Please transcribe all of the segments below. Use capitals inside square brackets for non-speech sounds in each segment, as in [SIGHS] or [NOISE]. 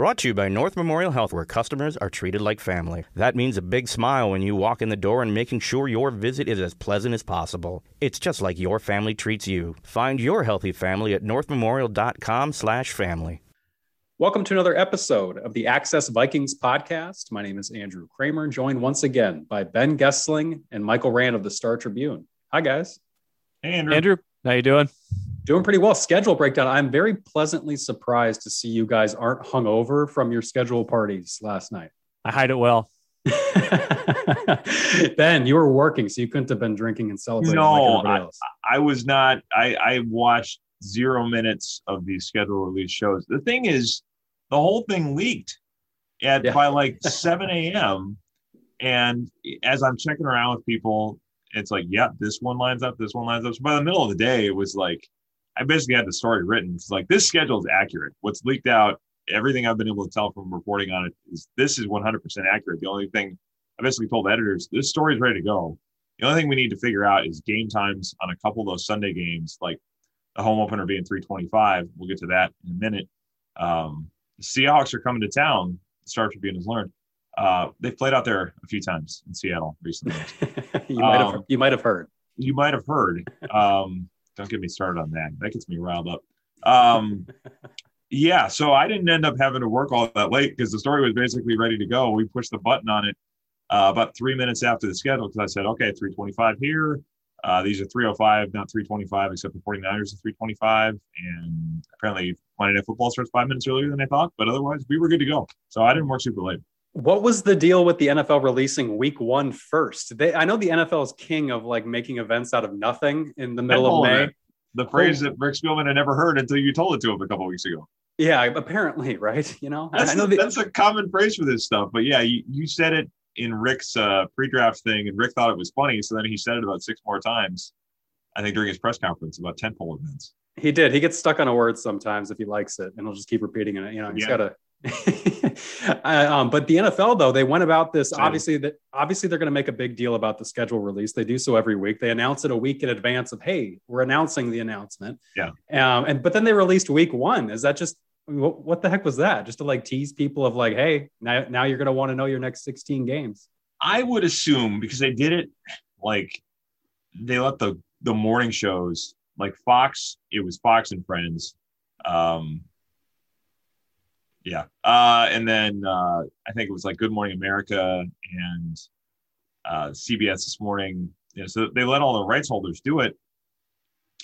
Brought to you by North Memorial Health, where customers are treated like family. That means a big smile when you walk in the door and making sure your visit is as pleasant as possible. It's just like your family treats you. Find your healthy family at northmemorial.com/family. Welcome to another episode of the Access Vikings podcast. My name is Andrew Krammer, joined once again by Ben Goessling and Michael Rand of the Star Tribune. Hi, guys. Hey, Andrew. Andrew, how you doing? Doing pretty well. Schedule breakdown. I'm very pleasantly surprised to see you guys aren't hungover from your schedule parties last night. I hide it well. [LAUGHS] ben, you were working, so you couldn't have been drinking and celebrating. No, like I, I, was not. I, I watched zero minutes of these schedule release shows. The thing is, the whole thing leaked at yeah. by like 7 a.m. And as I'm checking around with people, it's like, yeah, this one lines up, this one lines up. So by the middle of the day, it was like I basically had the story written. It's like this schedule is accurate. What's leaked out, everything I've been able to tell from reporting on it is this is 100% accurate. The only thing I basically told editors, this story is ready to go. The only thing we need to figure out is game times on a couple of those Sunday games, like the home opener being 325. We'll get to that in a minute. Um, the Seahawks are coming to town. The Star Tribune has learned. Uh, they've played out there a few times in Seattle recently. [LAUGHS] you might um, have you might have heard. You might have heard. Um, don't get me started on that. That gets me riled up. Um, [LAUGHS] yeah, so I didn't end up having to work all that late because the story was basically ready to go. We pushed the button on it uh, about three minutes after the schedule because I said, okay, 325 here. Uh, these are 305, not 325, except the 49ers are 325. And apparently, Monday Night Football starts five minutes earlier than I thought, but otherwise, we were good to go. So I didn't work super late. What was the deal with the NFL releasing week one first? They, I know the NFL is king of like making events out of nothing in the middle of May. The phrase that Rick Spielman had never heard until you told it to him a couple weeks ago. Yeah, apparently, [LAUGHS] right? You know, that's, I know the, that's a common phrase for this stuff. But yeah, you, you said it in Rick's uh, pre-draft thing, and Rick thought it was funny, so then he said it about six more times. I think during his press conference about tentpole events. He did. He gets stuck on a word sometimes if he likes it, and he'll just keep repeating it. You know, he's yeah. got to [LAUGHS] [LAUGHS] um, but the NFL, though, they went about this. Obviously, that obviously they're going to make a big deal about the schedule release. They do so every week. They announce it a week in advance of, hey, we're announcing the announcement. Yeah. Um, and but then they released week one. Is that just what, what the heck was that? Just to like tease people of like, hey, now now you're going to want to know your next 16 games. I would assume because they did it like they let the the morning shows like Fox. It was Fox and Friends. Um, yeah. Uh, and then uh, I think it was like Good Morning America and uh, CBS this morning. You know, so they let all the rights holders do it.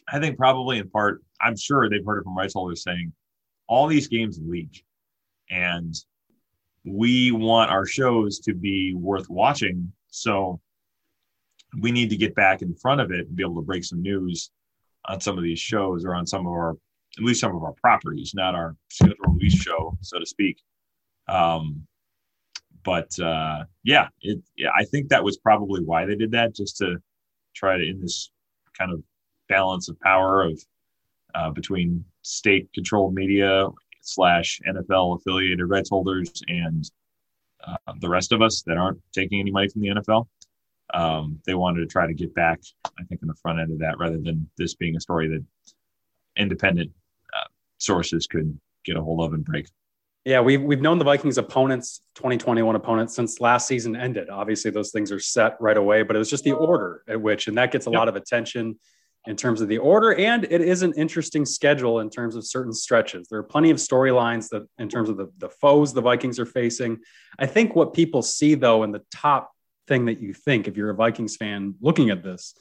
I think probably in part, I'm sure they've heard it from rights holders saying all these games leak, and we want our shows to be worth watching. So we need to get back in front of it and be able to break some news on some of these shows or on some of our at least some of our properties, not our schedule release show, so to speak. Um, but uh, yeah, it, yeah, I think that was probably why they did that, just to try to in this kind of balance of power of uh, between state-controlled media slash NFL affiliated rights holders and uh, the rest of us that aren't taking any money from the NFL. Um, they wanted to try to get back, I think, in the front end of that, rather than this being a story that independent sources could get a hold of and break. Yeah, we've, we've known the Vikings opponents, 2021 opponents, since last season ended. Obviously, those things are set right away, but it was just the order at which, and that gets a yep. lot of attention in terms of the order. And it is an interesting schedule in terms of certain stretches. There are plenty of storylines that, in terms of the, the foes the Vikings are facing. I think what people see, though, in the top thing that you think, if you're a Vikings fan looking at this,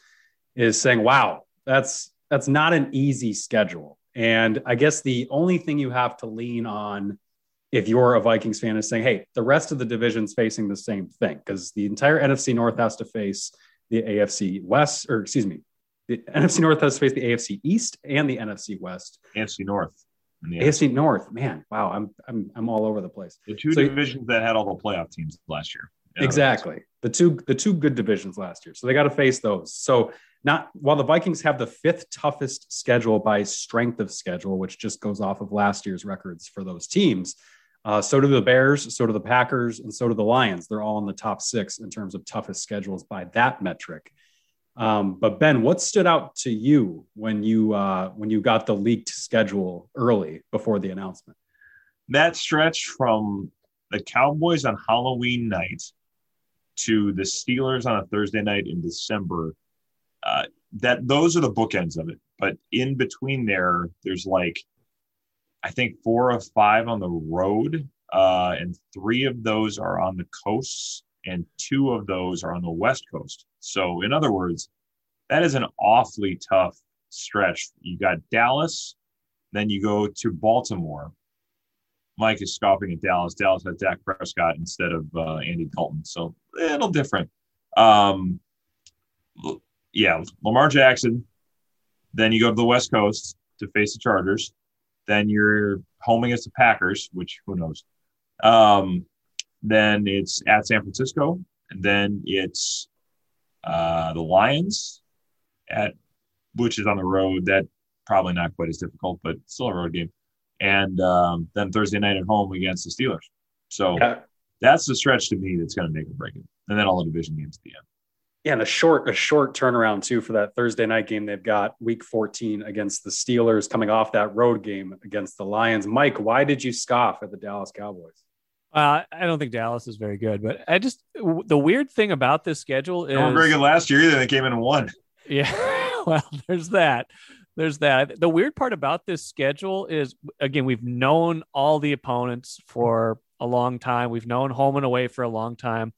is saying, wow, that's that's not an easy schedule. And I guess the only thing you have to lean on if you're a Vikings fan is saying, hey, the rest of the division's facing the same thing because the entire NFC North has to face the AFC West, or excuse me, the NFC North has to face the AFC East and the NFC West. AFC North. The AFC North, man, wow, I'm I'm I'm all over the place. The two so, divisions that had all the playoff teams last year. Exactly. The two the two good divisions last year. So they got to face those. So not while the Vikings have the fifth toughest schedule by strength of schedule, which just goes off of last year's records for those teams. Uh, so do the Bears, so do the Packers, and so do the Lions. They're all in the top six in terms of toughest schedules by that metric. Um, but Ben, what stood out to you when you uh, when you got the leaked schedule early before the announcement? that stretch from the Cowboys on Halloween night to the Steelers on a Thursday night in December, uh, that those are the bookends of it. But in between there, there's like I think four or five on the road, uh, and three of those are on the coasts, and two of those are on the west coast. So, in other words, that is an awfully tough stretch. You got Dallas, then you go to Baltimore. Mike is scoffing at Dallas. Dallas had Dak Prescott instead of uh, Andy Dalton, so a little different. Um, yeah, Lamar Jackson. Then you go to the West Coast to face the Chargers. Then you're home against the Packers, which who knows. Um, then it's at San Francisco, and then it's uh, the Lions at which is on the road. That probably not quite as difficult, but still a road game. And um, then Thursday night at home against the Steelers. So that's the stretch to me that's going to make or break it. And then all the division games at the end. Yeah, and a short a short turnaround too for that Thursday night game they've got week 14 against the Steelers coming off that road game against the Lions. Mike, why did you scoff at the Dallas Cowboys? Uh, I don't think Dallas is very good, but I just the weird thing about this schedule is they weren't very good last year either. They came in and won. Yeah, [LAUGHS] well, there's that. There's that. The weird part about this schedule is again we've known all the opponents for a long time. We've known home and away for a long time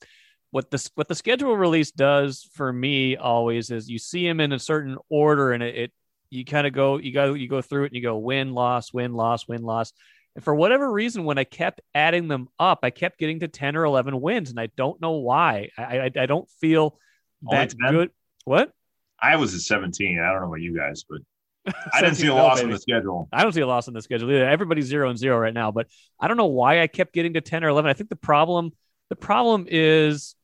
what the what the schedule release does for me always is you see them in a certain order and it, it you kind of go you go you go through it and you go win loss win loss win loss. And for whatever reason when i kept adding them up i kept getting to 10 or 11 wins and i don't know why. I i, I don't feel oh, that good. What? I was at 17 i don't know about you guys but [LAUGHS] I didn't see a loss in the schedule. I don't see a loss in the schedule either. Everybody's zero and zero right now, but I don't know why I kept getting to 10 or 11. I think the problem, the problem is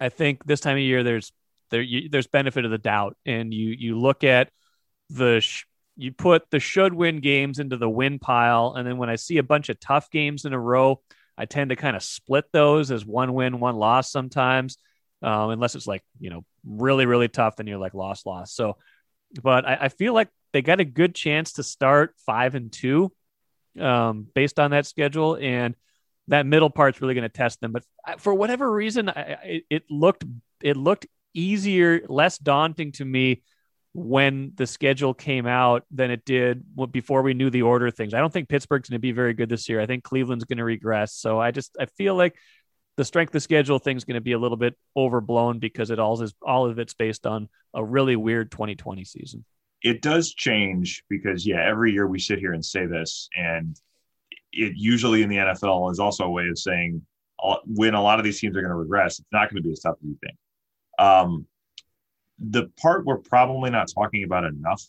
I think this time of year there's there you, there's benefit of the doubt, and you you look at the sh- you put the should win games into the win pile, and then when I see a bunch of tough games in a row, I tend to kind of split those as one win, one loss sometimes, um, unless it's like you know really really tough, then you're like loss loss. So, but I, I feel like they got a good chance to start five and two um, based on that schedule, and that middle part's really going to test them. But for whatever reason, I, it looked it looked easier, less daunting to me when the schedule came out than it did before we knew the order of things. I don't think Pittsburgh's going to be very good this year. I think Cleveland's going to regress. So I just I feel like the strength of schedule thing's going to be a little bit overblown because it all is all of it's based on a really weird 2020 season. It does change because yeah, every year we sit here and say this and it usually in the NFL is also a way of saying when a lot of these teams are going to regress, it's not going to be as tough as you think. Um, the part we're probably not talking about enough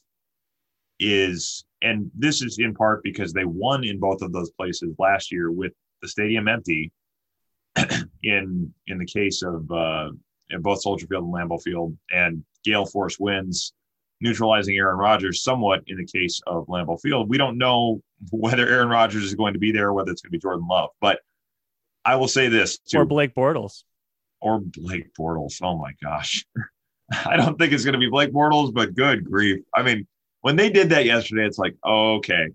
is, and this is in part because they won in both of those places last year with the stadium empty. [CLEARS THROAT] in in the case of uh, both Soldier Field and Lambeau Field, and Gale Force wins neutralizing Aaron Rodgers somewhat in the case of Lambeau Field. We don't know whether Aaron Rodgers is going to be there, or whether it's going to be Jordan Love. But I will say this too. Or Blake Bortles. Or Blake Bortles. Oh my gosh. [LAUGHS] I don't think it's going to be Blake Bortles, but good grief. I mean, when they did that yesterday, it's like, okay.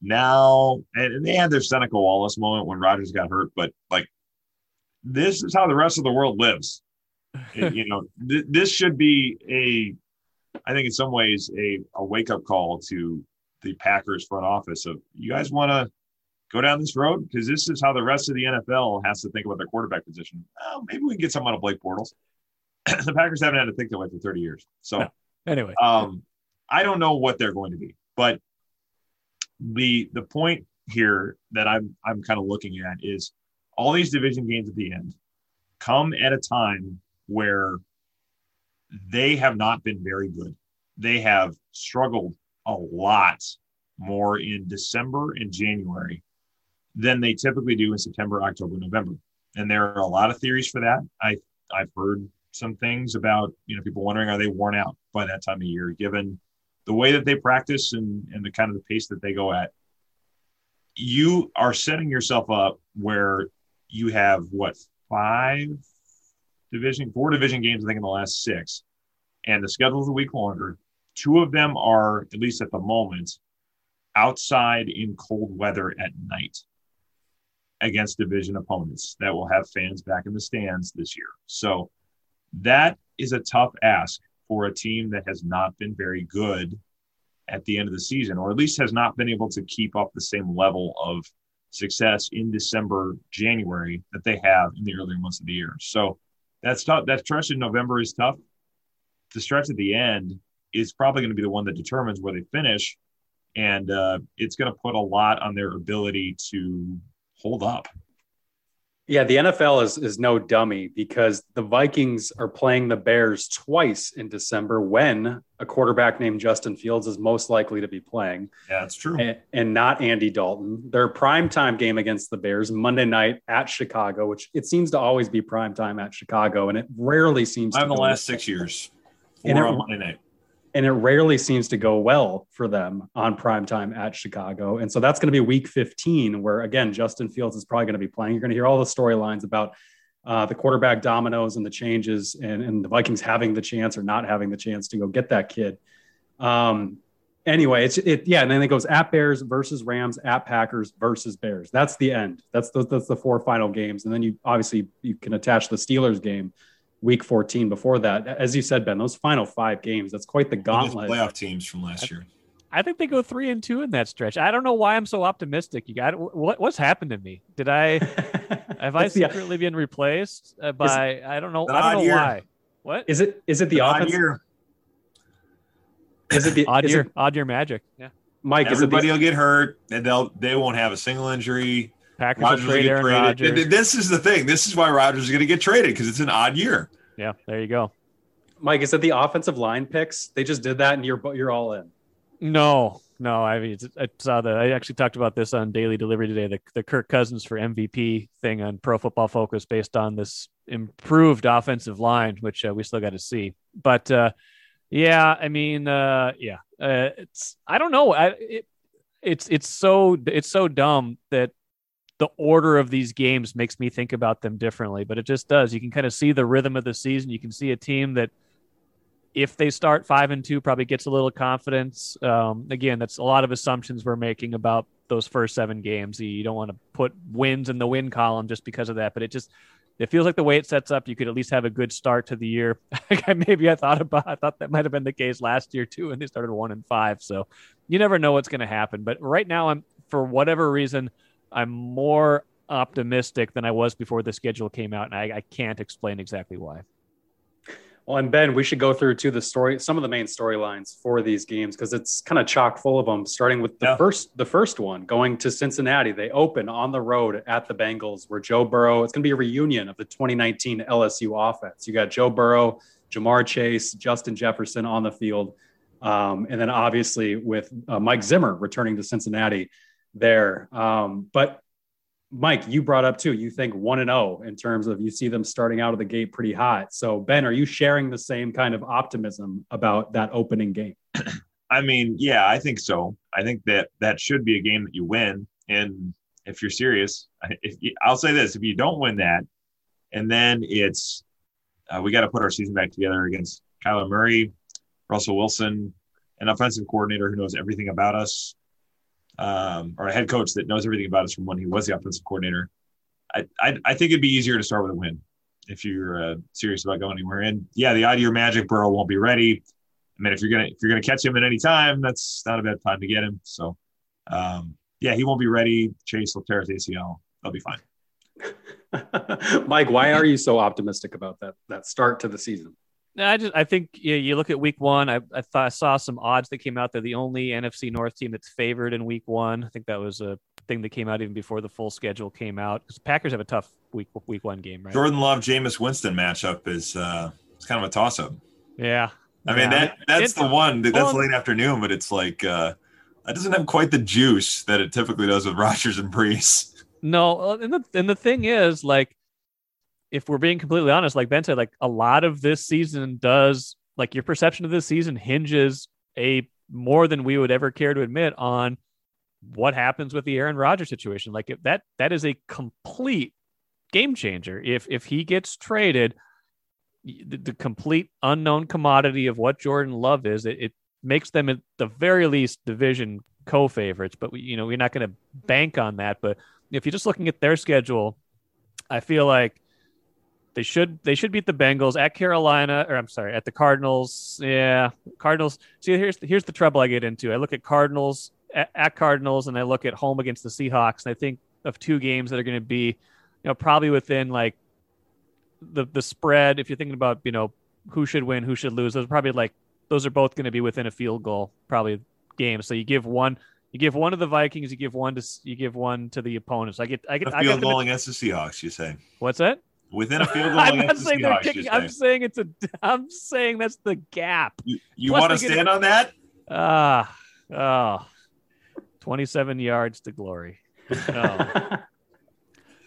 Now, and they had their Seneca Wallace moment when Rodgers got hurt, but like, this is how the rest of the world lives. [LAUGHS] you know, th- this should be a I think in some ways a, a wake up call to the Packers front office of you guys want to go down this road because this is how the rest of the NFL has to think about their quarterback position. Oh, maybe we can get someone out of Blake Bortles. [CLEARS THROAT] the Packers haven't had to think that way for 30 years. So no. anyway, um, I don't know what they're going to be, but the the point here that I'm I'm kind of looking at is all these division games at the end come at a time where they have not been very good. They have struggled a lot more in December and January than they typically do in September, October, November. And there are a lot of theories for that. I I've heard some things about you know people wondering are they worn out by that time of year given the way that they practice and and the kind of the pace that they go at. You are setting yourself up where you have what five division, four division games, I think, in the last six. And the schedule is a week longer. Two of them are, at least at the moment, outside in cold weather at night. against division opponents that will have fans back in the stands this year. So that is a tough ask for a team that has not been very good at the end of the season, or at least has not been able to keep up the same level of success in December, January that they have in the earlier months of the year. So that's tough. That stretch in November is tough. The stretch at the end is probably going to be the one that determines where they finish. And uh, it's going to put a lot on their ability to hold up. Yeah, the NFL is is no dummy because the Vikings are playing the Bears twice in December when a quarterback named Justin Fields is most likely to be playing. Yeah, that's true. And, and not Andy Dalton. Their prime time game against the Bears Monday night at Chicago, which it seems to always be prime time at Chicago, and it rarely seems. I'm to the last six years. And it- on Monday night. And it rarely seems to go well for them on prime time at Chicago. And so that's going to be week 15, where again, Justin Fields is probably going to be playing. You're going to hear all the storylines about uh, the quarterback dominoes and the changes and, and the Vikings having the chance or not having the chance to go get that kid. Um, anyway, it's it, yeah. And then it goes at Bears versus Rams, at Packers versus Bears. That's the end. That's the, that's the four final games. And then you obviously you can attach the Steelers game week 14 before that. As you said, Ben, those final five games, that's quite the gauntlet. playoff teams from last year. I think they go three and two in that stretch. I don't know why I'm so optimistic. You got what? What's happened to me? Did I [LAUGHS] have I That's the- secretly been replaced uh, by? I don't know. I don't know year. why. What? Is it is it the Odd offense? year. Is it the odd is year. it, odd year magic. Yeah. Mike? Is it Everybody the, will get hurt, and they'll they won't have a single injury. Packers Rodgers will will trade get Aaron traded. Rodgers. This is the thing. This is why Rodgers is going to get traded because it's an odd year. Yeah. There you go. Mike? Is it the offensive line picks? They just did that, and you're you're all in. No, no. I mean, it's, I saw that. I actually talked about this on Daily Delivery today. The the Kirk Cousins for MVP thing on Pro Football Focus, based on this improved offensive line, which uh, we still got to see. But uh, yeah, I mean, uh, yeah, uh, it's I don't know. I, it, it's it's so it's so dumb that the order of these games makes me think about them differently. But it just does. You can kind of see the rhythm of the season. You can see a team that if they start five and two, probably gets a little confidence. Um, again, that's a lot of assumptions we're making about those first seven games. You don't want to put wins in the win column just because of that, but it just it feels like the way it sets up, you could at least have a good start to the year. [LAUGHS] Maybe I thought about I thought that might have been the case last year too, and they started one and five. So you never know what's going to happen. But right now, I'm for whatever reason, I'm more optimistic than I was before the schedule came out, and I, I can't explain exactly why. Well, and Ben, we should go through to the story, some of the main storylines for these games because it's kind of chock full of them. Starting with the Yeah. first, the first one going to Cincinnati. They open on the road at the Bengals, where Joe Burrow. It's going to be a reunion of the 2019 LSU offense. You got Joe Burrow, Ja'Marr Chase, Justin Jefferson on the field, um, and then obviously with uh, Mike Zimmer returning to Cincinnati there. Um, but Mike, you brought up too. You think one and zero in terms of you see them starting out of the gate pretty hot. So Ben, are you sharing the same kind of optimism about that opening game? I mean, yeah, I think so. I think that that should be a game that you win. And if you're serious, if you, I'll say this: if you don't win that, and then it's uh, we got to put our season back together against Kyler Murray, Russell Wilson, an offensive coordinator who knows everything about us, um, or a head coach that knows everything about us from when he was the offensive coordinator. I I, I think it'd be easier to start with a win if you're uh, serious about going anywhere. And yeah, the idea of Magic Burrow won't be ready. I mean, if you're gonna if you're gonna catch him at any time, that's not a bad time to get him. So, um, yeah, he won't be ready. Chase will tear his ACL. They'll be fine. [LAUGHS] Mike, why are you so optimistic about that that start to the season? No, I just I think yeah, you look at week one. I I thought I saw some odds that came out. They're the only NFC North team that's favored in week one. I think that was a thing that came out even before the full schedule came out. Because Packers have a tough week week one game, right? Jordan Love, Jameis Winston matchup is uh, it's kind of a toss up. Yeah, I mean Yeah. that that's It- the one that's well- late afternoon, but it's like uh, that doesn't have quite the juice that it typically does with [LAUGHS] Rodgers and Brees. No, uh, and the and the thing is, like, if we're being completely honest, like Ben said, like a lot of this season does, like, your perception of this season hinges a more than we would ever care to admit on what happens with the Aaron Rodgers situation. Like, if that that is a complete game changer. If if he gets traded, the, the complete unknown commodity of what Jordan Love is, it, it makes them at the very least division co-favorites. But we, you know, we're not going to bank on that, but if you're just looking at their schedule, I feel like they should they should beat the Bengals at Carolina, or I'm sorry, at the Cardinals. Yeah, Cardinals. See, here's here's the trouble I get into. I look at Cardinals at, at Cardinals, and I look at home against the Seahawks, and I think of two games that are going to be, you know, probably within like the the spread. If you're thinking about you know who should win, who should lose, those are probably like those are both going to be within a field goal, probably games. So you give one. You give one to the Vikings. You give one to you give one to the opponents. I get I get A I field get goal against the Seahawks, you say? What's that? Within a field [LAUGHS] goal I'm not against the saying they're Seahawks, kicking. I'm saying it's a. I'm saying that's the gap. You, you want to stand on that? Ah, oh, 27 yards to glory. Oh. [LAUGHS]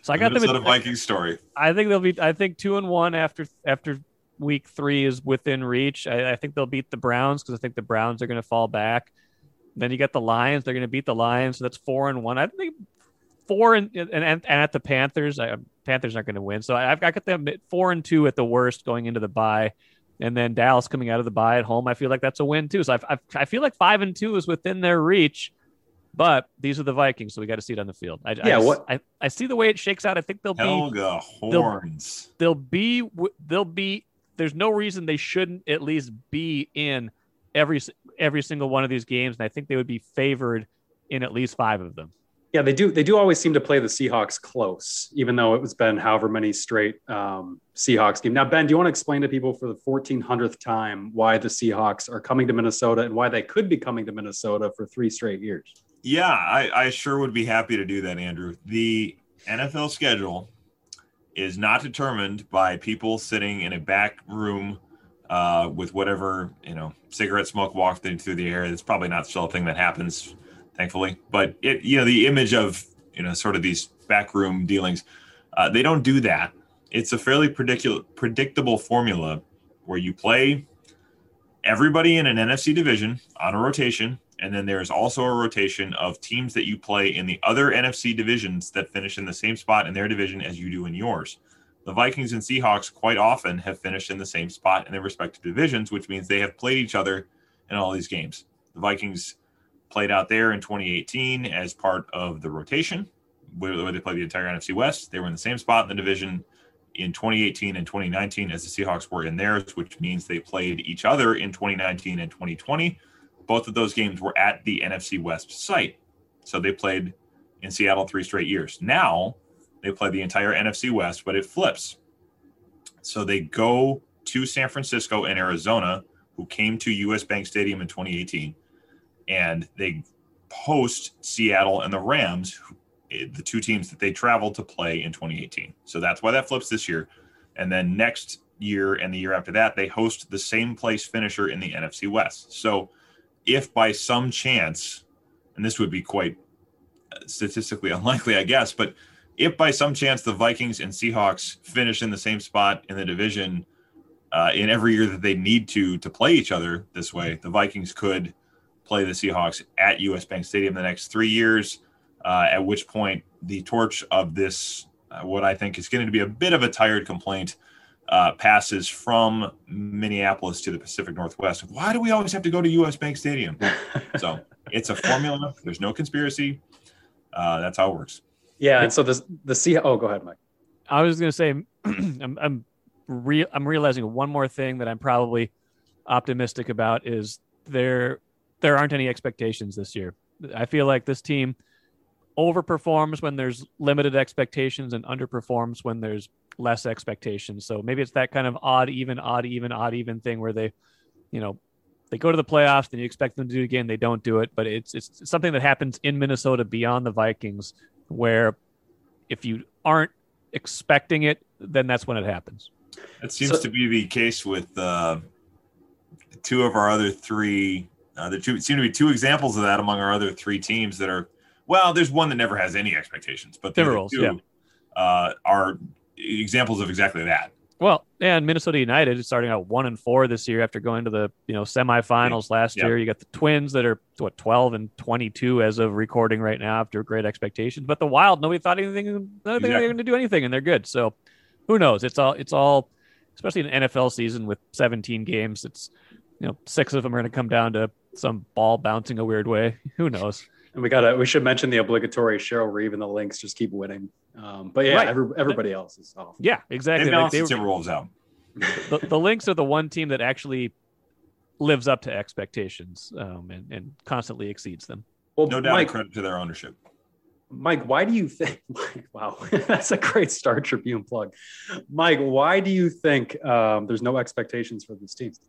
So I got them. Minnesota At, Vikings story. I think they'll be. I think two and one after after week three is within reach. I, I think they'll beat the Browns because I think the Browns are going to fall back. Then you got the Lions. They're going to beat the Lions. So that's four and one. I think four and and, and at the Panthers. I, Panthers aren't going to win. So I've got them at four and two at the worst going into the bye. And then Dallas coming out of the bye at home. I feel like that's a win too. So I've, I've, I feel like five and two is within their reach. But these are the Vikings, so we got to see it on the field. I, Yeah, I, what- I, I see the way it shakes out. I think they'll be Helga Horns. they'll be they'll be there's no reason they shouldn't at least be in every every single one of these games and i think they would be favored in at least five of them Yeah, they do. They do always seem to play the Seahawks close, even though it was been however many straight um, Seahawks game. Now, Ben, do you want to explain to people for the 1400th time why the Seahawks are coming to Minnesota and why they could be coming to Minnesota for three straight years? Yeah, I, I sure would be happy to do that, Andrew. The NFL schedule is not determined by people sitting in a back room uh, with whatever, you know, cigarette smoke wafting through the air. It's probably not still a thing that happens, thankfully. But it, you know, the image of, you know, sort of these backroom dealings, uh, they don't do that. It's a fairly predictable, predictable formula where you play everybody in an NFC division on a rotation and then there's also a rotation of teams that you play in the other NFC divisions that finish in the same spot in their division as you do in yours. The Vikings and Seahawks quite often have finished in the same spot in their respective divisions, which means they have played each other in all these games. The Vikings played out there in 2018 as part of the rotation, where they played the entire NFC West. They were in the same spot in the division in 2018 and 2019 as the Seahawks were in theirs, which means they played each other in 2019 and 2020 both of those games were at the NFC West site. So they played in Seattle three straight years. Now they play the entire NFC West, but it flips. So they go to San Francisco and Arizona, who came to US Bank Stadium in 2018, and they host Seattle and the Rams, eh, the two teams that they traveled to play in 2018. So that's why that flips this year. And then next year and the year after that, they host the same place finisher in the NFC West. So if by some chance, and this would be quite uh, statistically [LAUGHS] unlikely, I guess, but if by some chance the Vikings and Seahawks finish in the same spot in the division uh, in every year that they need to to play each other this way, the Vikings could play the Seahawks at US Bank Stadium the next three years. Uh, at which point, the torch of this, uh, what I think is going to be a bit of a tired complaint, uh, passes from Minneapolis to the Pacific Northwest. Why do we always have to go to US Bank Stadium? [LAUGHS] So it's a formula. There's no conspiracy. Uh, that's how it works. Yeah, and so the the Sea. Oh, go ahead, Mike. i was going to say [CLEARS THROAT] i'm i'm real i'm realizing one more thing that i'm probably optimistic about is there there aren't any expectations this year i feel like this team overperforms when there's limited expectations and underperforms when there's less expectations. So maybe it's that kind of odd even, odd even, odd even thing where they, you know, they go to the playoffs, then you expect them to do it again, they don't do it. But it's it's something that happens in Minnesota beyond the Vikings, where if you aren't expecting it, then that's when it happens. It seems So- to be the case with uh, two of our other three. Uh, there two, seem to be two examples of that among our other three teams that are. Well, there's one that never has any expectations, but the Timberwolves, two yeah. uh, are examples of exactly that. Well, and Minnesota United is starting out one and four this year after going to the you know semifinals last Yeah. year. You got the Twins that are what twelve and twenty two as of recording right now after great expectations. But the Wild, nobody thought anything, nobody thought they were going to do anything, and they're good. So who knows? It's all it's all, especially in an NFL season with seventeen games. It's you know six of them are going to come down to some ball bouncing a weird way. Who knows? And we got to, we should mention the obligatory Cheryl Reeve and the Lynx just keep winning. Um, but yeah, Right. every, everybody else is off. Yeah, exactly. Like balanced they the were- Timberwolves out. [LAUGHS] the, the Lynx are the one team that actually lives up to expectations um, and, and constantly exceeds them. Well, No doubt Mike, credit to their ownership. Mike, why do you think? [LAUGHS] Wow, [LAUGHS] that's a great Star Tribune plug. Mike, why do you think um, there's no expectations for these teams?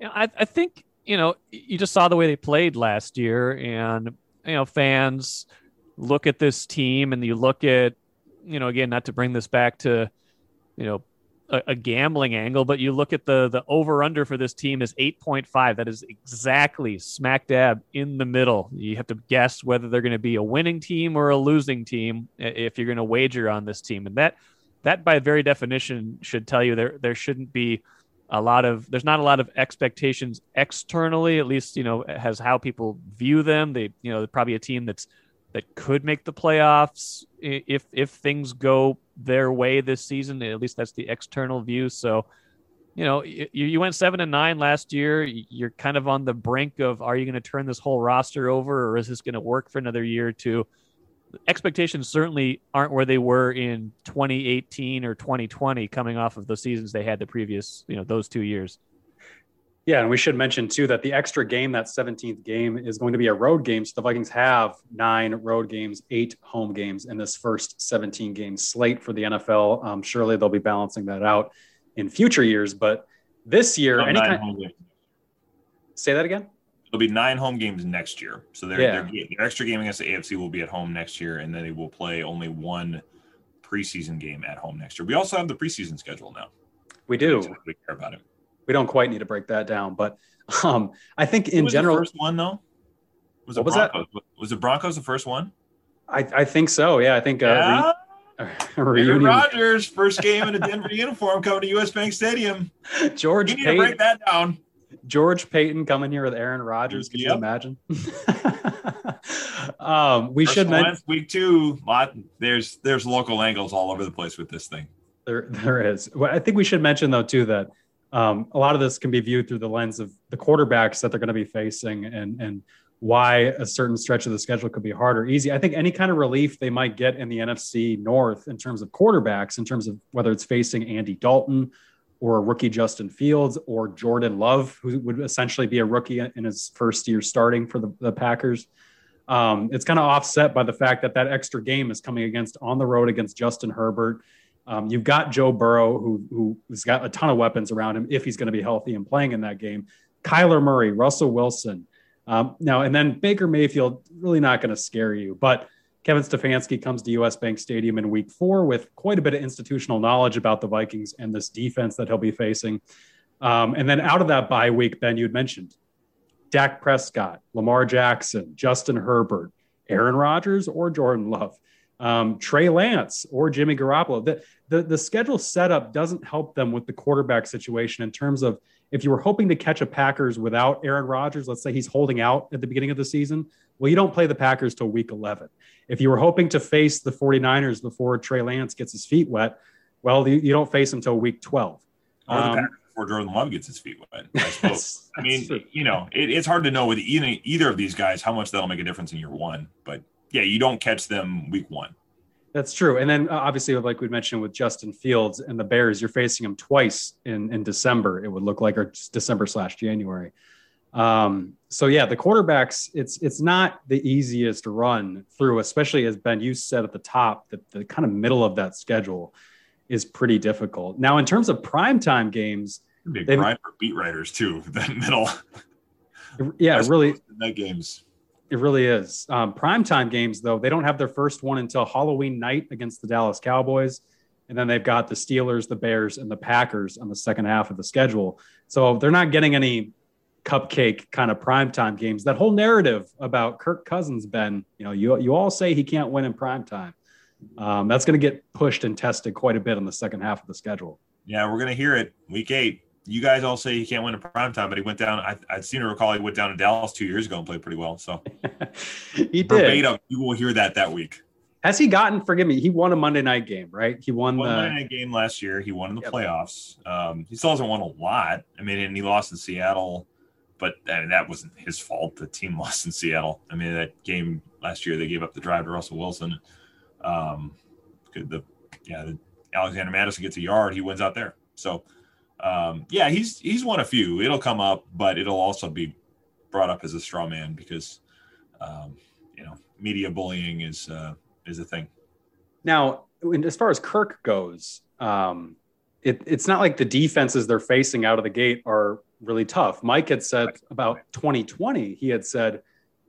You know, I, I think you know you just saw the way they played last year, and you know fans look at this team, and you look at you know again not to bring this back to you know a, a gambling angle, but you look at the the over under for this team is eight point five. That is exactly smack dab in the middle. You have to guess whether they're going to be a winning team or a losing team if you're going to wager on this team, and that that by very definition should tell you there there shouldn't be a lot of there's not a lot of expectations externally at least you know has how people view them. They you know probably a team that's that could make the playoffs if if things go their way this season. At least that's the external view. So you know you, you went seven and nine last year. You're kind of on the brink of are you going to turn this whole roster over or is this going to work for another year or two expectations certainly aren't where they were in 2018 or 2020 coming off of the seasons they had the previous you know those two years Yeah, and we should mention too that the extra game, that 17th game, is going to be a road game. So the Vikings have nine road games, eight home games in this first 17 game slate for the NFL. Um, surely they'll be balancing that out in future years, but this year, They'll any kind, say that again. There'll be nine home games next year. So their, Yeah. their, their extra game against the AFC will be at home next year, and then they will play only one preseason game at home next year. We also have the preseason schedule now. We do. We care about it. We don't quite need to break that down, but um, I think in was general, the first one though? Was it What was that? Broncos? Was it Broncos the first one? I, I think so. Yeah, I think uh, yeah. re- Aaron. Rodgers, first game in a Denver [LAUGHS] uniform coming to US Bank Stadium. George You need to break that down. George Paton coming here with Aaron Rodgers. Could you imagine? [LAUGHS] um, we First should mention. week two. Lot there's there's local angles all over the place with this thing. There, there is. Well, I think we should mention though too that um, a lot of this can be viewed through the lens of the quarterbacks that they're going to be facing and and why a certain stretch of the schedule could be hard or easy. I think any kind of relief they might get in the NFC North in terms of quarterbacks, in terms of whether it's facing Andy Dalton or a rookie Justin Fields or Jordan Love, who would essentially be a rookie in his first year starting for the, the Packers. Um, it's kind of offset by the fact that that extra game is coming against on the road against Justin Herbert. Um, you've got Joe Burrow, who who's got a ton of weapons around him if he's going to be healthy and playing in that game. Kyler Murray, Russell Wilson, um, now and then Baker Mayfield, really not going to scare you. But Kevin Stefanski comes to US Bank Stadium in Week Four with quite a bit of institutional knowledge about the Vikings and this defense that he'll be facing. Um, and then out of that bye week, Ben, you'd mentioned Dak Prescott, Lamar Jackson, Justin Herbert, Aaron Rodgers, or Jordan Love, um, Trey Lance, or Jimmy Garoppolo. The, the, the schedule setup doesn't help them with the quarterback situation in terms of if you were hoping to catch a Packers without Aaron Rodgers, let's say he's holding out at the beginning of the season, well, you don't play the Packers till week 11. If you were hoping to face the 49ers before Trey Lance gets his feet wet, well, you, you don't face them till week 12. Or the Um, Packers before Jordan Love gets his feet wet. I [LAUGHS] suppose. That's- I true. mean, you know, it, it's hard to know with either, either of these guys how much that'll make a difference in year one. But yeah, you don't catch them week one. That's true. And then uh, obviously, like we mentioned with Justin Fields and the Bears, you're facing them twice in, in December, it would look like, or December slash January. Um, so yeah, the quarterbacks, it's it's not the easiest run through, especially as Ben, you said at the top, that the kind of middle of that schedule is pretty difficult. Now, in terms of primetime games, Big prime for beat writers too. [LAUGHS] That middle. yeah, really, Night games. It really is. Um, primetime games, though, they don't have their first one until Halloween night against the Dallas Cowboys. And then they've got the Steelers, the Bears, and the Packers on the second half of the schedule. So they're not getting any cupcake kind of primetime games. That whole narrative about Kirk Cousins, Ben, you know, you, you all say he can't win in primetime. Um, that's going to get pushed and tested quite a bit in the second half of the schedule. Yeah, we're gonna hear it week eight. You guys all say he can't win in prime time, but he went down. I, I seem to recall he went down to Dallas two years ago and played pretty well. So [LAUGHS] he did. verbatim, you will hear that that week. Has he gotten, forgive me, he won a Monday night game, right? He won Won the. Monday night game last year. He won in the Yep. playoffs. Um, he still hasn't won a lot. I mean, and he lost in Seattle but I mean, that wasn't his fault. The team [LAUGHS] lost in Seattle. I mean, that game last year they gave up the drive to Russell Wilson. Um, the yeah, the, Alexander Mattison gets a yard, he wins out there. So um, yeah, he's he's won a few. It'll come up, but it'll also be brought up as a straw man because um, you know media bullying is uh, is a thing. Now, as far as Kirk goes, um, it, it's not like the defenses they're facing out of the gate are really tough. Mike had said about 2020, he had said,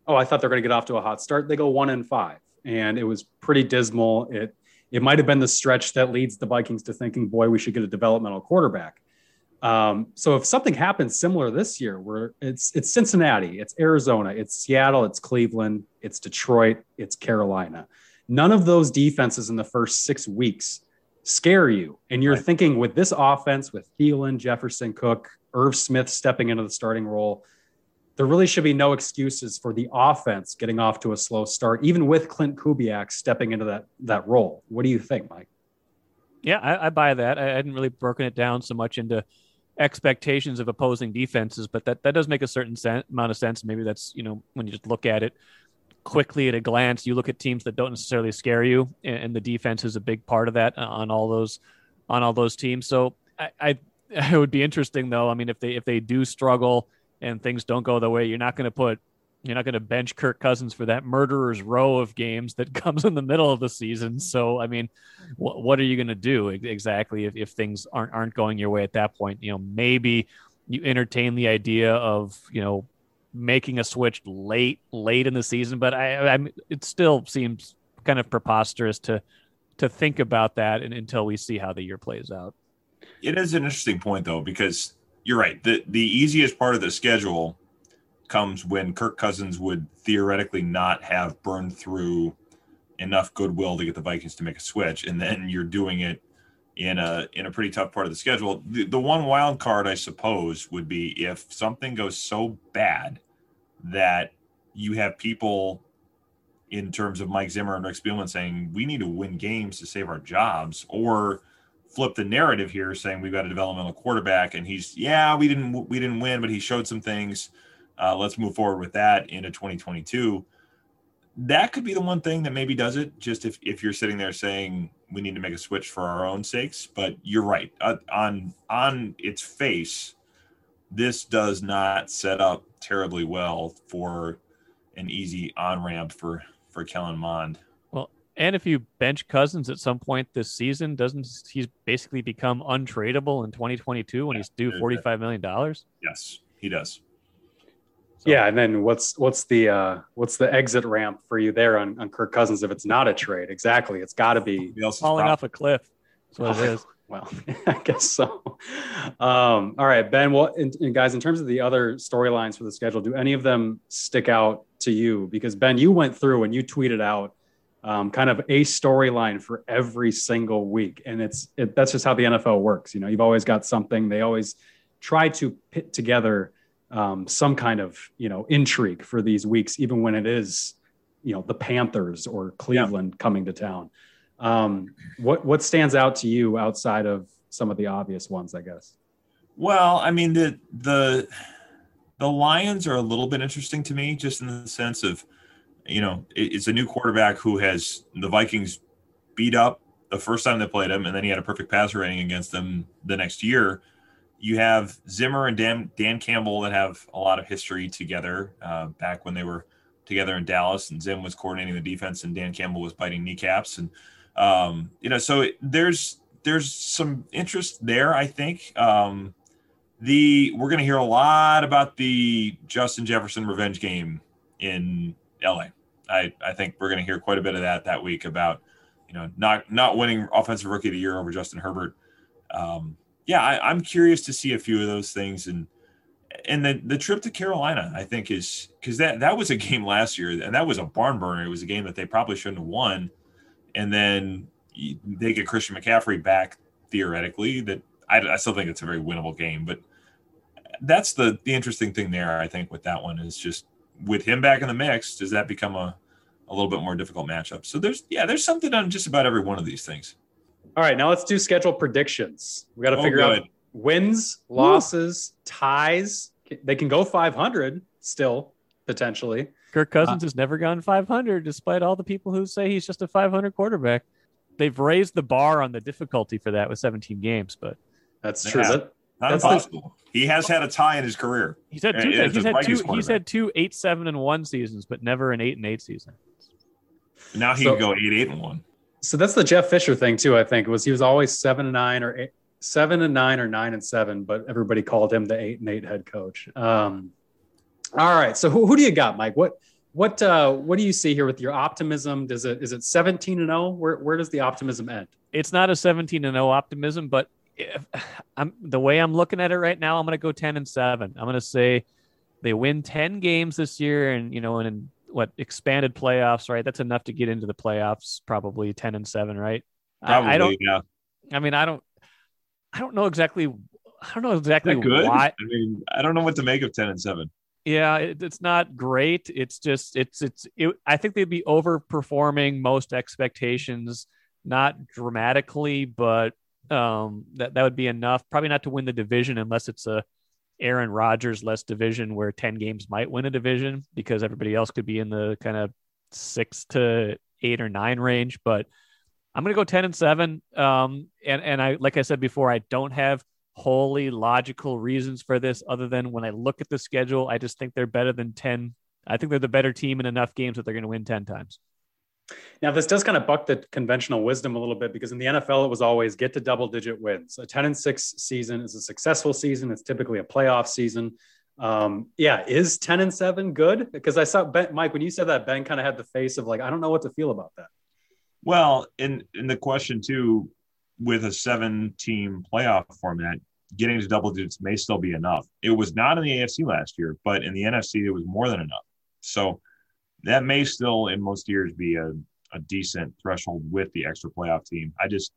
"Oh, I thought they're going to get off to a hot start. They go one and five, and it was pretty dismal. It it might have been the stretch that leads the Vikings to thinking, boy, we should get a developmental quarterback." Um, so if something happens similar this year, where it's it's Cincinnati, it's Arizona, it's Seattle, it's Cleveland, it's Detroit, it's Carolina. None of those defenses in the first six weeks scare you, and you're right. thinking with this offense, with Thielen, Jefferson, Cook, Irv Smith stepping into the starting role, there really should be no excuses for the offense getting off to a slow start, even with Klint Kubiak stepping into that that role. What do you think, Mike? Yeah, I, I buy that. I hadn't really broken it down so much into expectations of opposing defenses, but that, that does make a certain amount of sense. Maybe that's, you know, when you just look at it quickly at a glance, you look at teams that don't necessarily scare you, and, and the defense is a big part of that uh, on all those on all those teams. So I, I [LAUGHS] it would be interesting though. I mean, if they if they do struggle and things don't go the way, you're not going to put you're not going to bench Kirk Cousins for that murderer's row of games that [LAUGHS] comes in the middle of the season. So, I mean, wh- what are you going to do exactly if, if things aren't aren't going your way at that point? You know, maybe you entertain the idea of you know making a switch late late in the season, but I, I it still seems kind of preposterous to to think about that and, until we see how the year plays out. It is an interesting point though because you're right. the The easiest part of the schedule comes when Kirk Cousins would theoretically not have burned through enough goodwill to get the Vikings to make a switch, and then you're doing it in a in a pretty tough part of the schedule. The, the one wild card, I suppose, would be if something goes so bad that you have people in terms of Mike Zimmer and Rick Spielman saying we need to win games to save our jobs, or flip the narrative here saying we've got a developmental quarterback and he's yeah we didn't we didn't win but he showed some things uh, let's move forward with that into 2022. That could be the one thing that maybe does it. Just if, if you're sitting there saying we need to make a switch for our own sakes, but you're right. Uh, on on its face, this does not set up terribly well for an easy on ramp for for Kellen Mond. Well, and if you bench Cousins at some point this season, doesn't he's basically become untradeable in 2022 when yeah, he's due 45 million dollars? Yes, he does. So. Yeah, and then what's what's the uh, what's the exit ramp for you there on, on Kirk Cousins if it's not a trade? Exactly, it's got to be falling off a cliff. That's what it is. Well, [LAUGHS] I guess so. Um, all right, Ben. What and, and guys, in terms of the other storylines for the schedule, do any of them stick out to you? Because Ben, you went through and you tweeted out um, kind of a storyline for every single week, and it's it, that's just how the NFL works. You know, you've always got something. They always try to pit together um, some kind of you know intrigue for these weeks, even when it is you know the Panthers or Cleveland yeah. coming to town. Um, what what stands out to you outside of some of the obvious ones, I guess? Well, I mean the the the Lions are a little bit interesting to me, just in the sense of you know it's a new quarterback who has the Vikings beat up the first time they played him, and then he had a perfect passer rating against them the next year you have Zimmer and Dan, Dan Campbell that have a lot of history together uh, back when they were together in Dallas, and Zim was coordinating the defense, and Dan Campbell was biting kneecaps, and um, you know, so there's there's some interest there. I think um, the we're going to hear a lot about the Justin Jefferson revenge game in LA. I I think we're going to hear quite a bit of that that week about you know not not winning offensive rookie of the year over Justin Herbert. Um, yeah, I, am curious to see a few of those things and and the the trip to Carolina, I think is because that that was a [LAUGHS] game last year and that was a barn burner. It was a game that they probably shouldn't have won, and then they get Christian McCaffrey back theoretically. That I, I still think it's a very winnable game, but that's the the interesting thing there. I think with that one is just with him back in the mix, does that become a a little bit more difficult matchup? So there's yeah, there's something on just about every one of these things. All right, now let's do schedule predictions. We got to oh, figure good. out wins, losses, Woo. ties, they can go 500 still potentially. Kirk Cousins uh, has never gone 500, despite all the people who say he's just a 500 quarterback. They've raised the bar on the difficulty for that with 17 games, but that's true. That, not that's impossible. The, he has had a tie in his career. He's had two. He's had two. He's had two eight seven and one seasons, but never an eight and eight season. Now he so, can go eight eight and one. So that's the Jeff Fisher thing too. I think was he was always seven and nine or eight, seven and nine or nine and seven, but everybody called him the eight and eight head coach. Um, all right. So who, who do you got, Mike? What what uh, what do you see here with your optimism? Does it is it 17 and 0? Where where does the optimism end? It's not a 17 and 0 optimism, but if, [SIGHS] I'm the way I'm looking at it right now, I'm going to go 10 and 7. I'm going to say they win 10 games this year and you know and in what expanded playoffs, right? That's enough to get into the playoffs, probably 10 and 7, right? Probably, I, I don't yeah. I mean, I don't I don't know exactly I don't know exactly good? why. I mean, I don't know what to make of 10 and 7. Yeah, it, it's not great. It's just it's it's. It, I think they'd be overperforming most expectations, not dramatically, but um, that that would be enough. Probably not to win the division unless it's a Aaron Rodgers less division where ten games might win a division because everybody else could be in the kind of six to eight or nine range. But I'm going to go ten and seven. Um, and and I like I said before, I don't have wholly logical reasons for this other than when I look at the schedule, I just think they're better than 10. I think they're the better team in enough games that they're going to win 10 times. Now, this does kind of buck the conventional wisdom a little bit because in the NFL, it was always get to double digit wins. A 10 and 6 season is a successful season. It's typically a playoff season. Um, yeah, is 10 and 7 good? Because I saw Ben, Mike, when you said that, Ben kind of had the face of like, I don't know what to feel about that. Well, in in the question too, with a seven team playoff format, getting to double digits may still be enough. It was not in the AFC last year, but in the NFC, it was more than enough. So that may still, in most years, be a, a decent threshold with the extra playoff team. I just,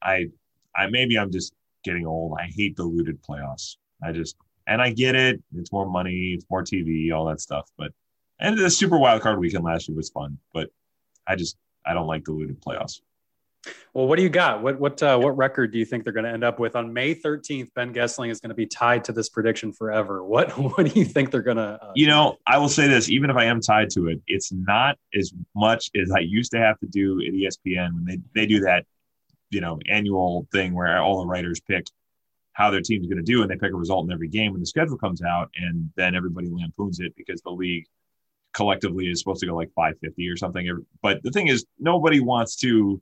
I, I maybe I'm just getting old. I hate diluted playoffs. I just, and I get it. It's more money, it's more TV, all that stuff. But, and the Super Wild Card weekend last year was fun, but I just, I don't like diluted playoffs. Well, what do you got? What what uh, what record do you think they're going to end up with on May 13th? Ben Goessling is going to be tied to this prediction forever. What [LAUGHS] what do you think they're going to? Uh, you know, I will say this: even if I am tied to it, it's not as much as I used to have to do at ESPN when they they do that, you know, annual thing where all the writers pick how their team's going to do, and they pick a result in every game when the schedule comes out, and then everybody lampoons it because the league collectively is supposed to go like 550 or something. But the thing is, nobody wants to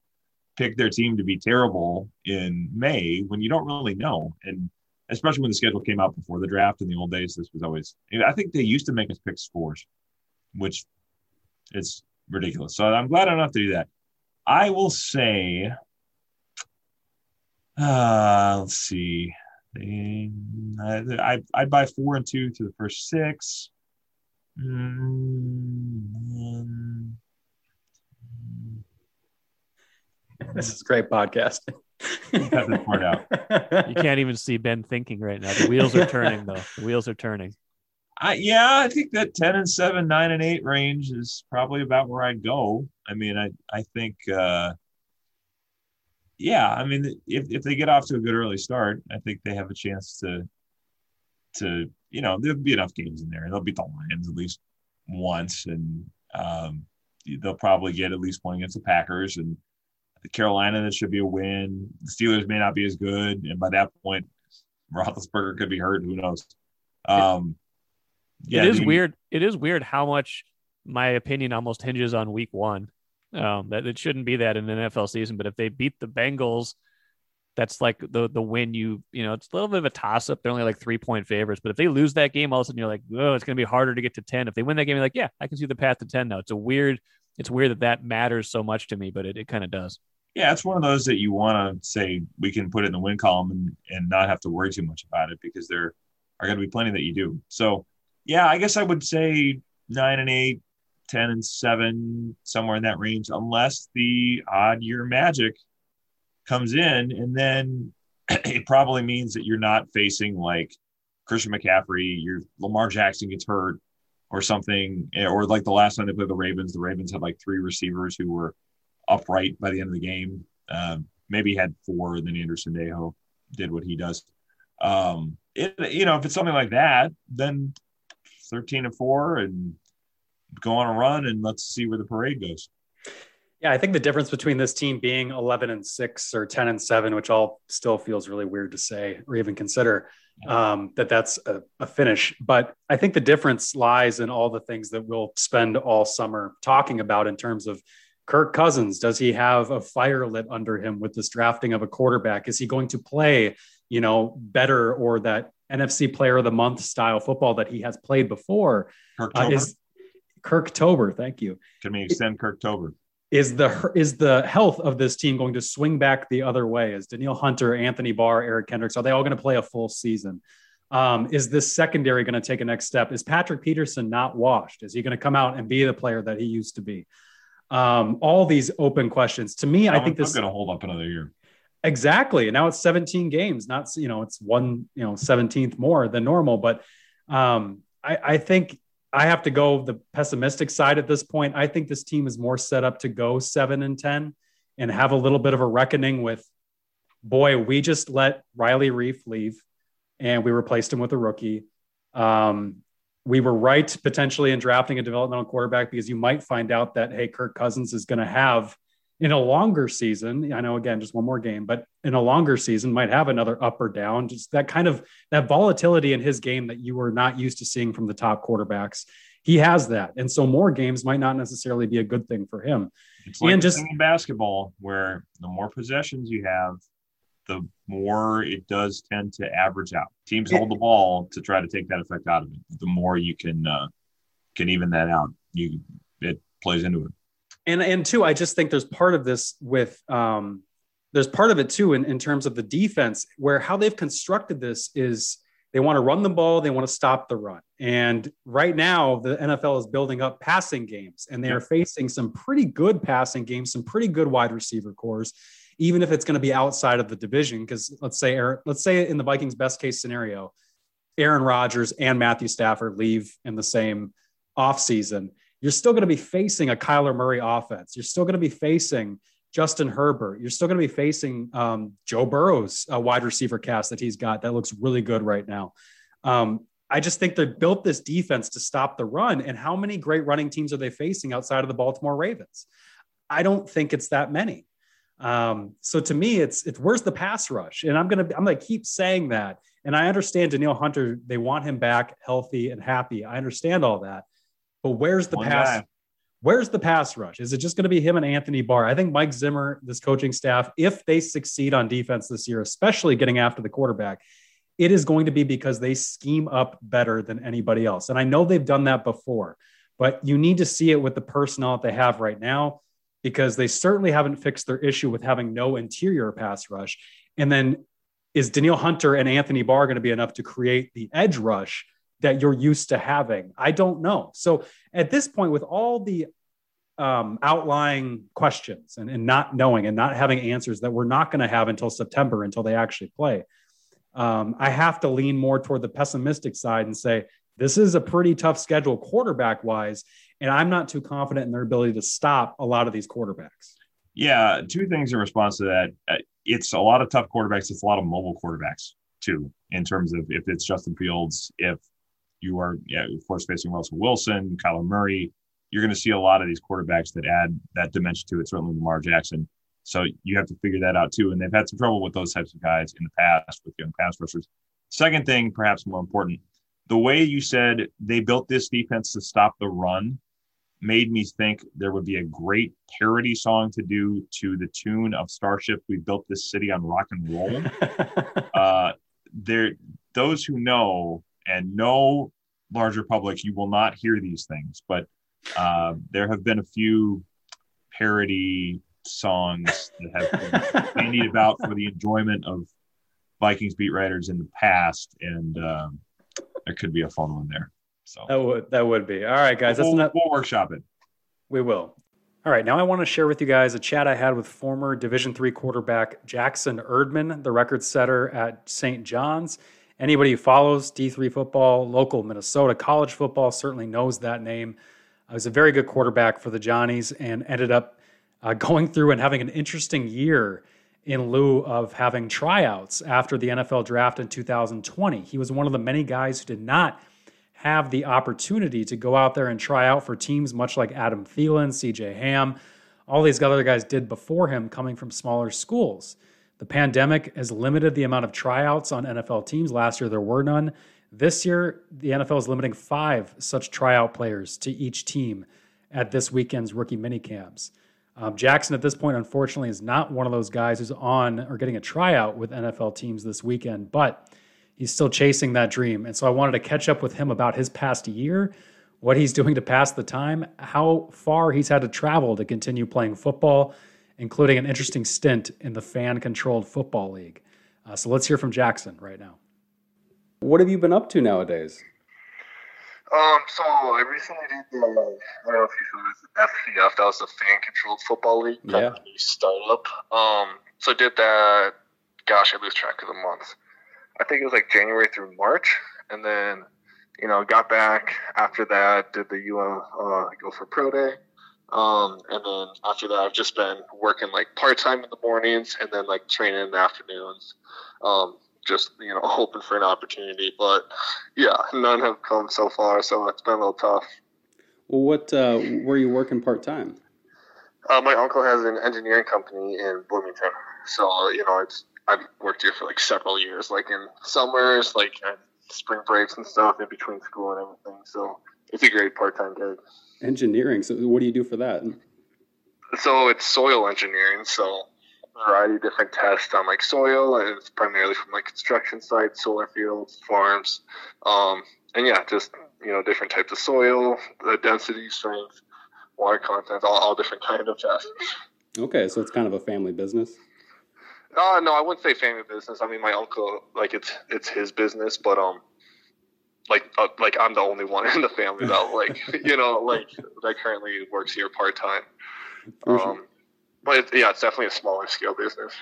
pick their team to be terrible in May when you don't really know. And especially when the schedule came out before the draft in the old days, this was always, I think they used to make us pick scores, which is ridiculous. So I'm glad I don't have to do that. I will say, uh, let's see. I, I'd buy four and two to the first six. Mm, [LAUGHS] this is great podcast. you can't even see Ben thinking right now. The wheels are turning, though. The wheels are turning. I, yeah, I think that 10 and 7, 9 and 8 range is probably about where I'd go. I mean, I, I think, uh, yeah, I mean, if, if they get off to a good early start, I think they have a chance to, to, you know, there'll be enough games in there. They'll beat the Lions at least once, and um, they'll probably get at least one against the Packers. And Carolina, that should be a win. The Steelers may not be as good, and by that point, Roethlisberger could be hurt. Who knows? Um, yeah, it is weird. It is weird how much my opinion almost hinges on Week One. Um, that it shouldn't be that in an NFL season, but if they beat the Bengals, that's like the the win. You you know, it's a little bit of a toss up. They're only like three point favorites, but if they lose that game, all of a sudden you're like, oh, it's going to be harder to get to ten. If they win that game, you're like, yeah, I can see the path to ten now. It's a weird. It's weird that that matters so much to me, but it, it kind of does yeah, it's one of those that you want to say we can put it in the win column and, and not have to worry too much about it because there are going to be plenty that you do. So, yeah, I guess I would say nine and eight, 10 and seven, somewhere in that range, unless the odd year magic comes in. And then [CLEARS THROAT] it probably means that you're not facing like Christian McCaffrey, your Lamar Jackson gets hurt or something, or like the last time they played the Ravens, the Ravens had like three receivers who were upright by the end of the game. Um, maybe had four, and then Anderson Dejo did what he does. Um, it, you know, if it's something like that, then 13 and four and go on a run and let's see where the parade goes. Yeah, I think the difference between this team being 11 and six or 10 and seven, which all still feels really weird to say or even consider, um, that that's a, a, finish. But I think the difference lies in all the things that we'll spend all summer talking about in terms of Kirk Cousins. Does he have a fire lit under him with this drafting of a quarterback? Is he going to play, you know, better or that NFC Player of the Month style football that he has played before? Kirk uh, is Kirktober. Thank you. Can we extend Kirktober? Is the is the health of this team going to swing back the other way? Is Danielle Hunter, Anthony Barr, Eric Kendricks are they all going to play a full season? Um, is this secondary going to take a next step? Is Patrick Peterson not washed? Is he going to come out and be the player that he used to be? Um, all these open questions. To me, I think this is going to hold up another year. Exactly. And now it's 17 games, not you know, it's one you know 17th more than normal. But um, I, I think I have to go the pessimistic side at this point. I think this team is more set up to go seven and 10 and have a little bit of a reckoning with, boy, we just let Riley Reiff leave and we replaced him with a rookie. Um, we were right potentially in drafting a developmental quarterback because you might find out that, hey, Kirk Cousins is going to have in a longer season, I know again, just one more game, but in a longer season might have another up or down, just that kind of that volatility in his game that you were not used to seeing from the top quarterbacks. He has that. And so more games might not necessarily be a good thing for him. It's like and just in basketball where the more possessions you have, the more it does tend to average out. Teams hold the ball to try to take that effect out of it. The more you can uh, can even that out, you it plays into it and and two, I just think there's part of this with um, there's part of it too in, in terms of the defense where how they've constructed this is they want to run the ball, they want to stop the run. And right now, the NFL is building up passing games, and they are facing some pretty good passing games, some pretty good wide receiver cores, even if it's going to be outside of the division. Because let's say, Aaron, let's say in the Vikings' best case scenario, Aaron Rodgers and Matthew Stafford leave in the same offseason you're still going to be facing a Kyler Murray offense. You're still going to be facing Justin Herbert. You're still going to be facing um, Joe Burrow's uh, wide receiver cast that he's got that looks really good right now. Um, I just think they built this defense to stop the run. And how many great running teams are they facing outside of the Baltimore Ravens? I don't think it's that many. Um, so to me, it's it's where's the pass rush? And I'm gonna I'm gonna keep saying that. And I understand Danielle Hunter, they want him back healthy and happy. I understand all that. But where's the One pass? Guy. Where's the pass rush? Is it just going to be him and Anthony Barr? I think Mike Zimmer, this coaching staff, if they succeed on defense this year, especially getting after the quarterback, it is going to be because they scheme up better than anybody else. And I know they've done that before, but you need to see it with the personnel that they have right now because they certainly haven't fixed their issue with having no interior pass rush. And then is Danielle Hunter and Anthony Barr going to be enough to create the edge rush that you're used to having? I don't know. So at this point, with all the um, outlying questions and, and, not knowing and not having answers that we're not going to have until September until they actually play, um, I have to lean more toward the pessimistic side and say this is a pretty tough schedule quarterback wise, and I'm not too confident in their ability to stop a lot of these quarterbacks. Yeah, two things in response to that. Uh, it's a lot of tough quarterbacks. It's a lot of mobile quarterbacks too, in terms of if it's Justin Fields, if you are, yeah, of course, facing Russell Wilson, Kyler Murray. You're going to see a lot of these quarterbacks that add that dimension to it. Certainly, Lamar Jackson. So you have to figure that out too. And they've had some trouble with those types of guys in the past with young pass rushers. Second thing, perhaps more important, the way you said they built this defense to stop the run made me think there would be a great parody song to do to the tune of Starship. We built this city on rock and roll. [LAUGHS] uh, there, those who know and no larger public, you will not hear these things. But uh, there have been a few parody songs that have been bandied about for the enjoyment of Vikings beat writers in the past, and um, there could be a fun one there. So that would that would be all right, guys. We'll, that's we'll workshop it. We will. All right, now I want to share with you guys a chat I had with former Division three quarterback Jackson Erdman, the record setter at St. John's. Anybody who follows D3 football, local Minnesota college football, certainly knows that name. I was a very good quarterback for the Johnnies and ended up uh, going through and having an interesting year in lieu of having tryouts after the NFL draft in 2020. He was one of the many guys who did not have the opportunity to go out there and try out for teams, much like Adam Thielen, CJ Ham, all these other guys did before him coming from smaller schools. The pandemic has limited the amount of tryouts on NFL teams. Last year, there were none. This year, the NFL is limiting five such tryout players to each team at this weekend's rookie minicamps. Um, Jackson, at this point, unfortunately, is not one of those guys who's on or getting a tryout with NFL teams this weekend, but he's still chasing that dream. And so I wanted to catch up with him about his past year, what he's doing to pass the time, how far he's had to travel to continue playing football, including an interesting stint in the fan controlled football league. Uh, so let's hear from Jackson right now. What have you been up to nowadays? Um, so I recently did the, I don't know if you saw this, FCF, that was the fan controlled football league, kind yeah. of a startup. Um, so I did that, gosh, I lose track of the months. I think it was like January through March. And then, you know, got back after that, did the UM, uh, go for pro day. Um, and then after that, I've just been working like part time in the mornings and then like training in the afternoons. Um, just you know [LAUGHS] hoping for an opportunity. But yeah, none have come so far, so it's been a little tough. Well, what uh, where are you working part time? Uh, my uncle has an engineering company in Bloomington, so you know it's I've worked here for like several years, like in summers, like spring breaks and stuff in between school and everything. So it's a great part time gig. Engineering. So what do you do for that? So it's soil engineering. So a variety of different tests on like soil. It's primarily from like construction sites, solar fields, farms, um, and yeah, just you know different types of soil, the density, strength, water content, all, all different kind of tests. Okay, so it's kind of a family business. Uh, no, I wouldn't say family business. I mean, my uncle, like it's it's his business, but um, like uh, like I'm the only one [LAUGHS] in the family that like [LAUGHS] you know like that currently works here part time. Um, but it's, yeah, it's definitely a smaller scale business.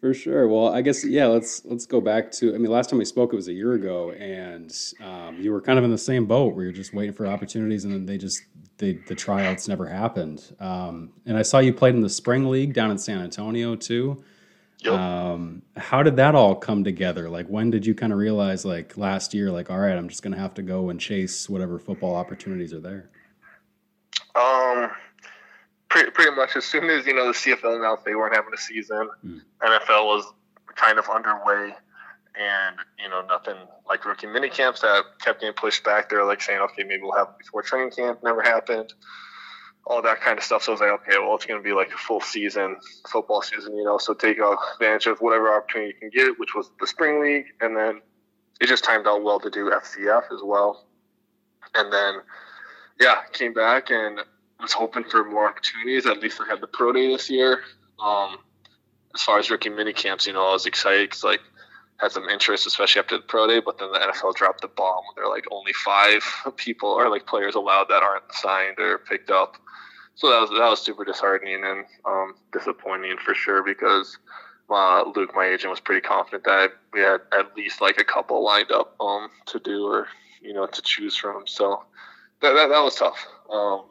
For sure. Well, I guess yeah. Let's let's go back to. I mean, last time we spoke, it was a year ago, and um, you were kind of in the same boat where you're just waiting for opportunities, and then they just they, the tryouts never happened. Um, and I saw you played in the spring league down in San Antonio too. Yep. Um, how did that all come together? Like, when did you kind of realize, like last year, like, all right, I'm just going to have to go and chase whatever football opportunities are there? Um, pretty, pretty much as soon as you know the CFL announced they weren't having a season, mm. NFL was kind of underway, and you know nothing like rookie mini camps that kept getting pushed back. They're like saying, okay, maybe we'll have before training camp. Never happened. All that kind of stuff. So I was like, okay, well, it's going to be like a full season, football season, you know. So take advantage of whatever opportunity you can get, which was the spring league, and then it just timed out well to do FCF as well. And then, yeah, came back and was hoping for more opportunities. At least I had the pro day this year. Um, as far as rookie mini camps, you know, I was excited because like had some interest, especially after the pro day. But then the NFL dropped the bomb. They're like only five [LAUGHS] people or like players allowed that aren't signed or picked up. So that was that was super disheartening and um, disappointing for sure because uh, Luke, my agent, was pretty confident that we had at least like a couple lined up um, to do or you know to choose from. So that that, that was tough. Um,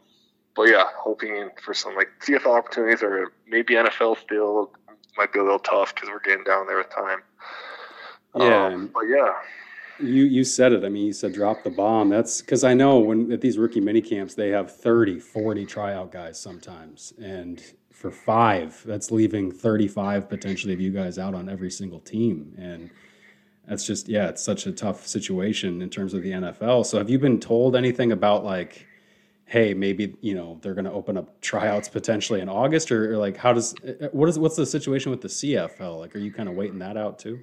but yeah, hoping for some like CFL opportunities or maybe NFL still might be a little tough because we're getting down there with time. Yeah, um, but yeah. You you said it. I mean, you said drop the bomb. That's because I know when at these rookie mini camps they have 30, 40 tryout guys sometimes, and for five, that's leaving thirty five potentially of you guys out on every single team, and that's just yeah, it's such a tough situation in terms of the NFL. So have you been told anything about like? hey, maybe you know they're going to open up tryouts potentially in August, or, or, like how does what is what's the situation with the CFL? Like, are you kind of waiting that out too?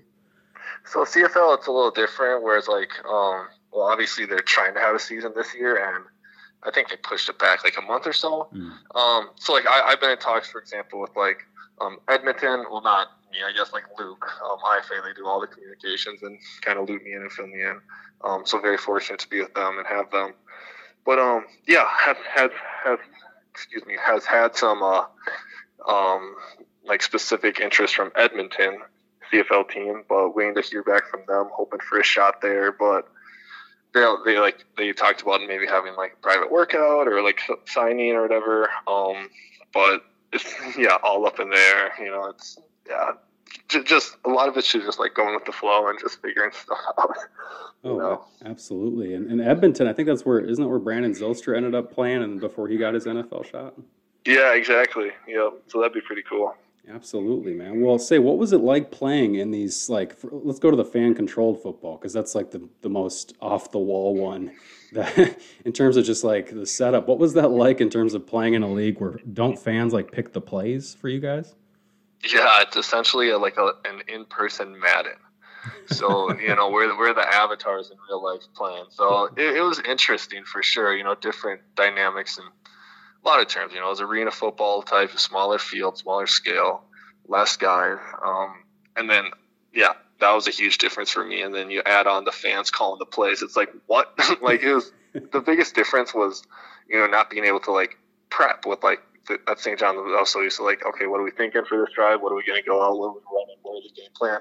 So CFL, it's a little different. Whereas like, um, well, obviously they're trying to have a season this year, and I think they pushed it back like a month or so. Mm. Um, so like I, have been in talks, for example, with like um, Edmonton. Well, not me, I guess like Luke, um, IFA. They do all the communications and kind of loop me in and fill me in. Um, so very fortunate to be with them and have them but um, yeah, has has has excuse me has had some uh, um, like specific interest from Edmonton CFL team, but waiting to hear back from them, hoping for a shot there. But they they like they talked about maybe having like a private workout or like signing or whatever. Um, but it's [LAUGHS] yeah, all up in there. You know, it's yeah, just a lot of it's just like going with the flow and just figuring [LAUGHS] stuff out. Oh, know? absolutely. And, and Edmonton, I think that's where isn't that where Brandon Zylstra ended up playing, and before he got his NFL shot. Yeah, exactly. Yeah, so that'd be pretty cool. Absolutely, man. Well, say, what was it like playing in these? Like, for, let's go to the fan-controlled football because that's like the the most off the wall one. [LAUGHS] That in terms of just like the setup, what was that like in terms of playing in a league where don't fans like pick the plays for you guys? Yeah, it's essentially a, like a, an in-person Madden. So you know we're we're the avatars in real life playing. So it, it was interesting for sure. You know, different dynamics and a lot of terms. You know, it was arena football type, smaller field, smaller scale, less guys, um, and then yeah, that was a huge difference for me. And then you add on the fans calling the plays. It's like what? [LAUGHS] like it was the biggest difference was you know not being able to like prep with like at St. John. I also used to like okay, what are we thinking for this drive? What are we going to go out? What are we running? What is the game plan?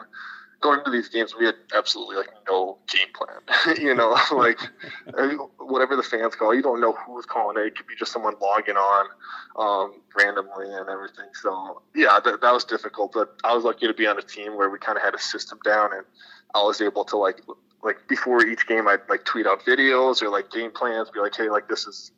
Going into these games, we had absolutely like no game plan. [LAUGHS] you know, [LAUGHS] like [LAUGHS] whatever the fans call, you don't know who's calling it. It could be just someone logging on um, randomly and everything. So yeah, that, that was difficult. But I was lucky to be on a team where we kind of had a system down, and I was able to like like before each game, I'd like tweet out videos or like game plans, be like, hey, like this is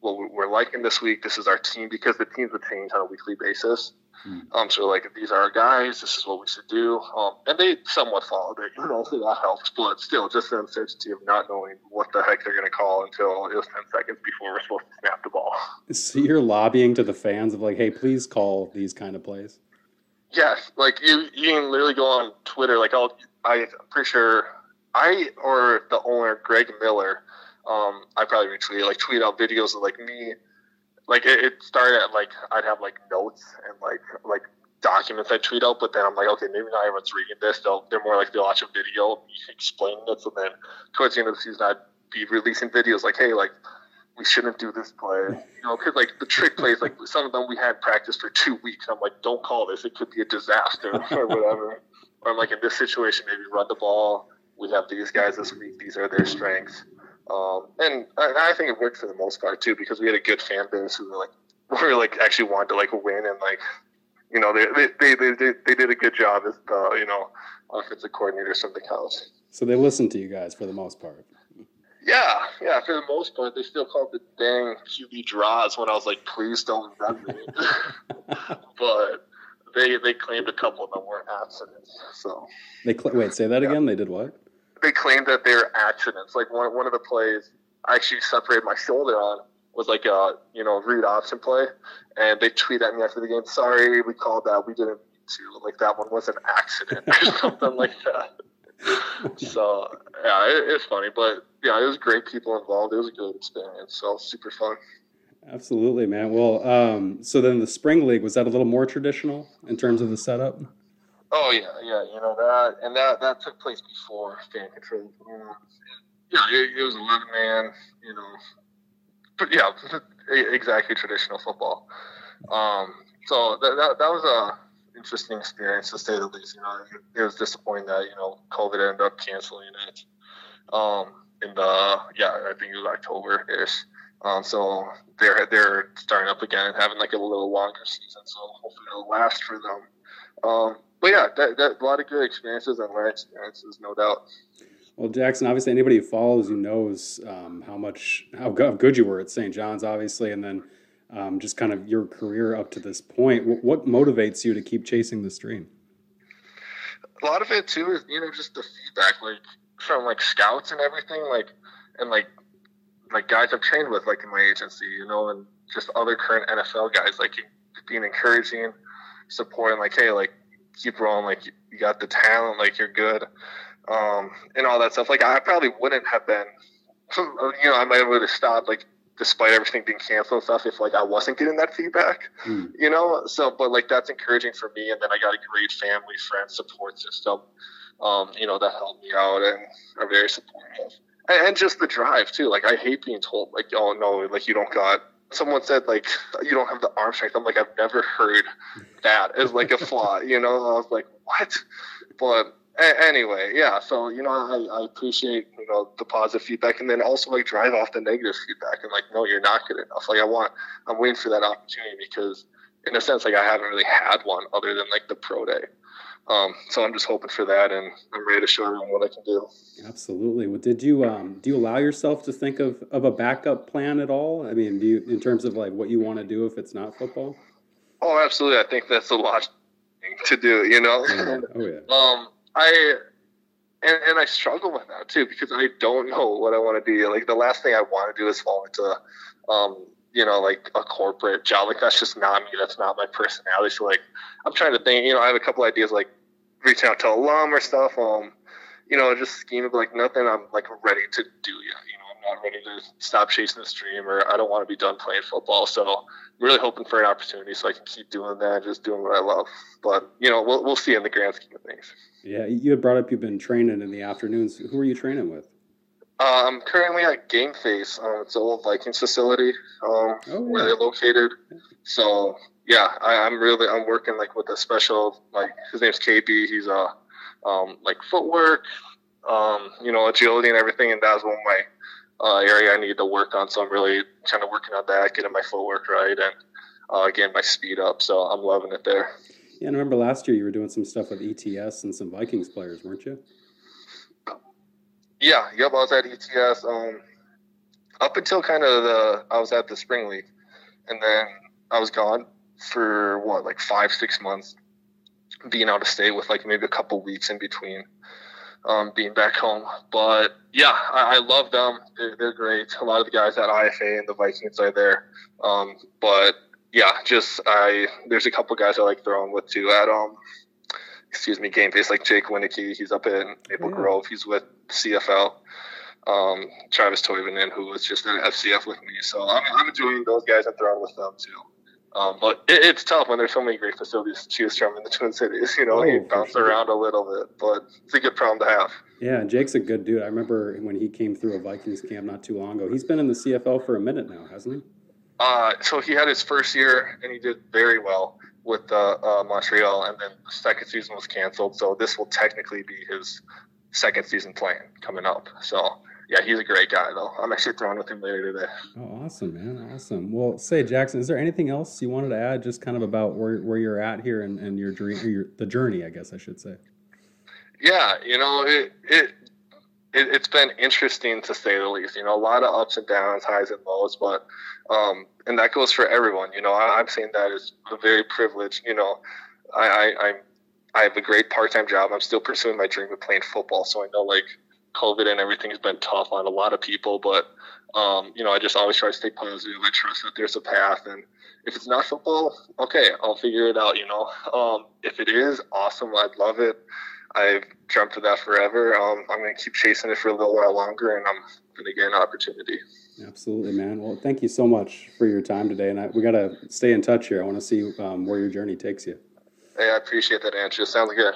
what we're liking this week. This is our team because the teams would change on a weekly basis. Mm. Um, so like these are our guys. This is what we should do. Um, and they somewhat followed it. [LAUGHS] You know, so that helps. But still, just the uncertainty of not knowing what the heck they're going to call until it was ten seconds before we're supposed to snap the ball. [LAUGHS] So you're lobbying to the fans of like, hey, please call these kind of plays. Yes, like you, you can literally go on Twitter. Like I'll, I'm pretty sure I or the owner Greg Miller. Um, I probably retweet like tweet out videos of like me like it, it started at like I'd have like notes and like like documents I tweet out, but then I'm like, okay, maybe not everyone's reading this. They'll they're more like they'll watch a video explaining it. So then towards the end of the season, I'd be releasing videos like, hey, like we shouldn't do this play, you know, because like the trick plays, like some of them we had practice for two weeks. I'm like, don't call this; it could be a disaster or [LAUGHS] whatever. or I'm like, in this situation, maybe run the ball. We have these guys this week; these are their strengths. Um, and I, I, think it worked for the most part too because we had a good fan base who were like [LAUGHS] were like actually wanted to like win and like you know they they they, they, they did a good job as the you know offensive coordinator something else. So they listened to you guys for the most part. Yeah, yeah, for the most part, they still called the dang QB draws when I was like, please don't vet me. [LAUGHS] but they they claimed a couple of them were accidents. So they cl- wait, say that yeah. again. They did what? They claimed that they're accidents. Like one one of the plays I actually separated my shoulder on was like a you know read option play, and they tweet at me after the game. Sorry, we called that. We didn't mean to. Like that one was an accident or [LAUGHS] something like that. so yeah, it, it's funny, but yeah, it was great people involved. It was a good experience. So super fun. Absolutely, man. Well, um, so then the spring league was that a little more traditional in terms of the setup? Oh yeah, yeah, you know that, and that that took place before fan control. Yeah, it, it was eleven man, you know, but yeah, [LAUGHS] exactly traditional football. Um, so that, that that was a interesting experience to say the least. You know, it, it was disappointing that you know COVID ended up canceling it. Um, in the yeah, I think it was October ish. Um, so they're they're starting up again and having like a little longer season. So hopefully it'll last for them. Um, but yeah, that, that, a lot of good experiences and learning experiences, no doubt. Well, Jackson, obviously, anybody who follows you knows um, how much how good you were at St. John's, obviously, and then um, just kind of your career up to this point. What, what motivates you to keep chasing this dream? A lot of it too is you know just the feedback, like from like scouts and everything, like and like like guys I've trained with, like in my agency, you know, and just other current NFL guys, like being encouraging, supporting, like, hey, like keep rolling. Like you got the talent, like you're good, um, and all that stuff. Like I probably wouldn't have been, [LAUGHS] you know, I might have stopped like despite everything being canceled and stuff if like I wasn't getting that feedback, mm. you know. So, but like that's encouraging for me, and then I got a great family, friend support system, um, you know, that helped me out and are very supportive. And, and just the drive too. Like I hate being told like, oh no, like you don't got someone said like you don't have the arm strength. I'm like I've never heard that as like a flaw. You know, I was like what? But a- anyway, yeah. So you know, I, I appreciate you know the positive feedback, and then also like drive off the negative feedback and like no, you're not good enough. Like I want, I'm waiting for that opportunity because in a sense, like I haven't really had one other than like the pro day. Um, so I'm just hoping for that, and I'm ready to show everyone what I can do. Absolutely. Well, did you um, do you allow yourself to think of, of a backup plan at all? I mean, do you in terms of like what you want to do if it's not football? Oh, absolutely. I think that's a lot [LAUGHS] to do. You know. Yeah. Oh yeah. [LAUGHS] um, I and, and I struggle with that too because I don't know what I want to do. Like the last thing I want to do is fall into, um, you know, like a corporate job. Like that's just not me. That's not my personality. So like, I'm trying to think. You know, I have a couple ideas like reaching out to alum or stuff. Um, you know, just scheme of like nothing I'm like ready to do yet. You know, I'm not ready to stop chasing this dream, or I don't want to be done playing football. So I'm really hoping for an opportunity so I can keep doing that, just doing what I love. But you know, we'll we'll see in the grand scheme of things. Yeah, you had brought up you've been training in the afternoons. Who are you training with? Uh, I'm currently at Game Face. Um, it's an old Vikings facility um, Oh, where yeah. they're located. So yeah, I, I'm really I'm working like with a special like his name's KB. He's a um, like footwork, um, you know, agility and everything, and that's one of my uh, area I need to work on. So I'm really kind of working on that, getting my footwork right, and uh, getting my speed up. So I'm loving it there. Yeah, and I remember last year you were doing some stuff with ETS and some Vikings players, weren't you? Yeah, yep. I was at ETS um, up until kind of the I was at the spring league, and then I was gone for what like five six months, being out of state with like maybe a couple weeks in between, um, being back home. But yeah, I, I love them. They're, they're great. A lot of the guys at IFA and the Vikings are there. Um, but yeah, just I there's a couple guys I like throwing with too at um excuse me, game face like Jake Wieneke, he's up in Maple Yeah. Grove, he's with CFL. Um, Travis Toivonen, who was just at FCF with me. So I'm, I'm enjoying those guys and throwing with them too. Um, but it, it's tough when there's so many great facilities to choose from in the [LAUGHS] Twin Cities. You know, Oh, you bounce sure. around a little bit, but it's a good problem to have. Yeah, and Jake's a good dude. I remember when he came through a Vikings camp not too long ago. He's been in the CFL for a minute now, hasn't he? Uh, so he had his first year and he did very well with uh, uh, Montreal, and then the second season was canceled. So this will technically be his second season playing coming up. So yeah, he's a great guy though. I'm actually throwing with him later today. Oh, awesome, man. Awesome. Well, say, Jackson, is there anything else you wanted to add just kind of about where, where you're at here and, and your dream, or your, the journey, I guess I should say? Yeah, you know it it. It, it's been interesting to say the least. You know, a lot of ups and downs, highs and lows, but um, and that goes for everyone. You know, I, I'm saying as a very privileged. You know, I, I I'm I have a great part-time job. I'm still pursuing my dream of playing football. So I know like COVID and everything has been tough on a lot of people, but um, you know, I just always try to stay positive. I trust that there's a path, and if it's not football, okay, I'll figure it out. You know, um, if it is, awesome. I'd love it. I've dreamt of that forever. Um, I'm going to keep chasing it for a little while longer, and I'm going to get an opportunity. Absolutely, man. Well, thank you so much for your time today. And I, we got to stay in touch here. I want to see um, where your journey takes you. Hey, I appreciate that, Andrew. Sounds good.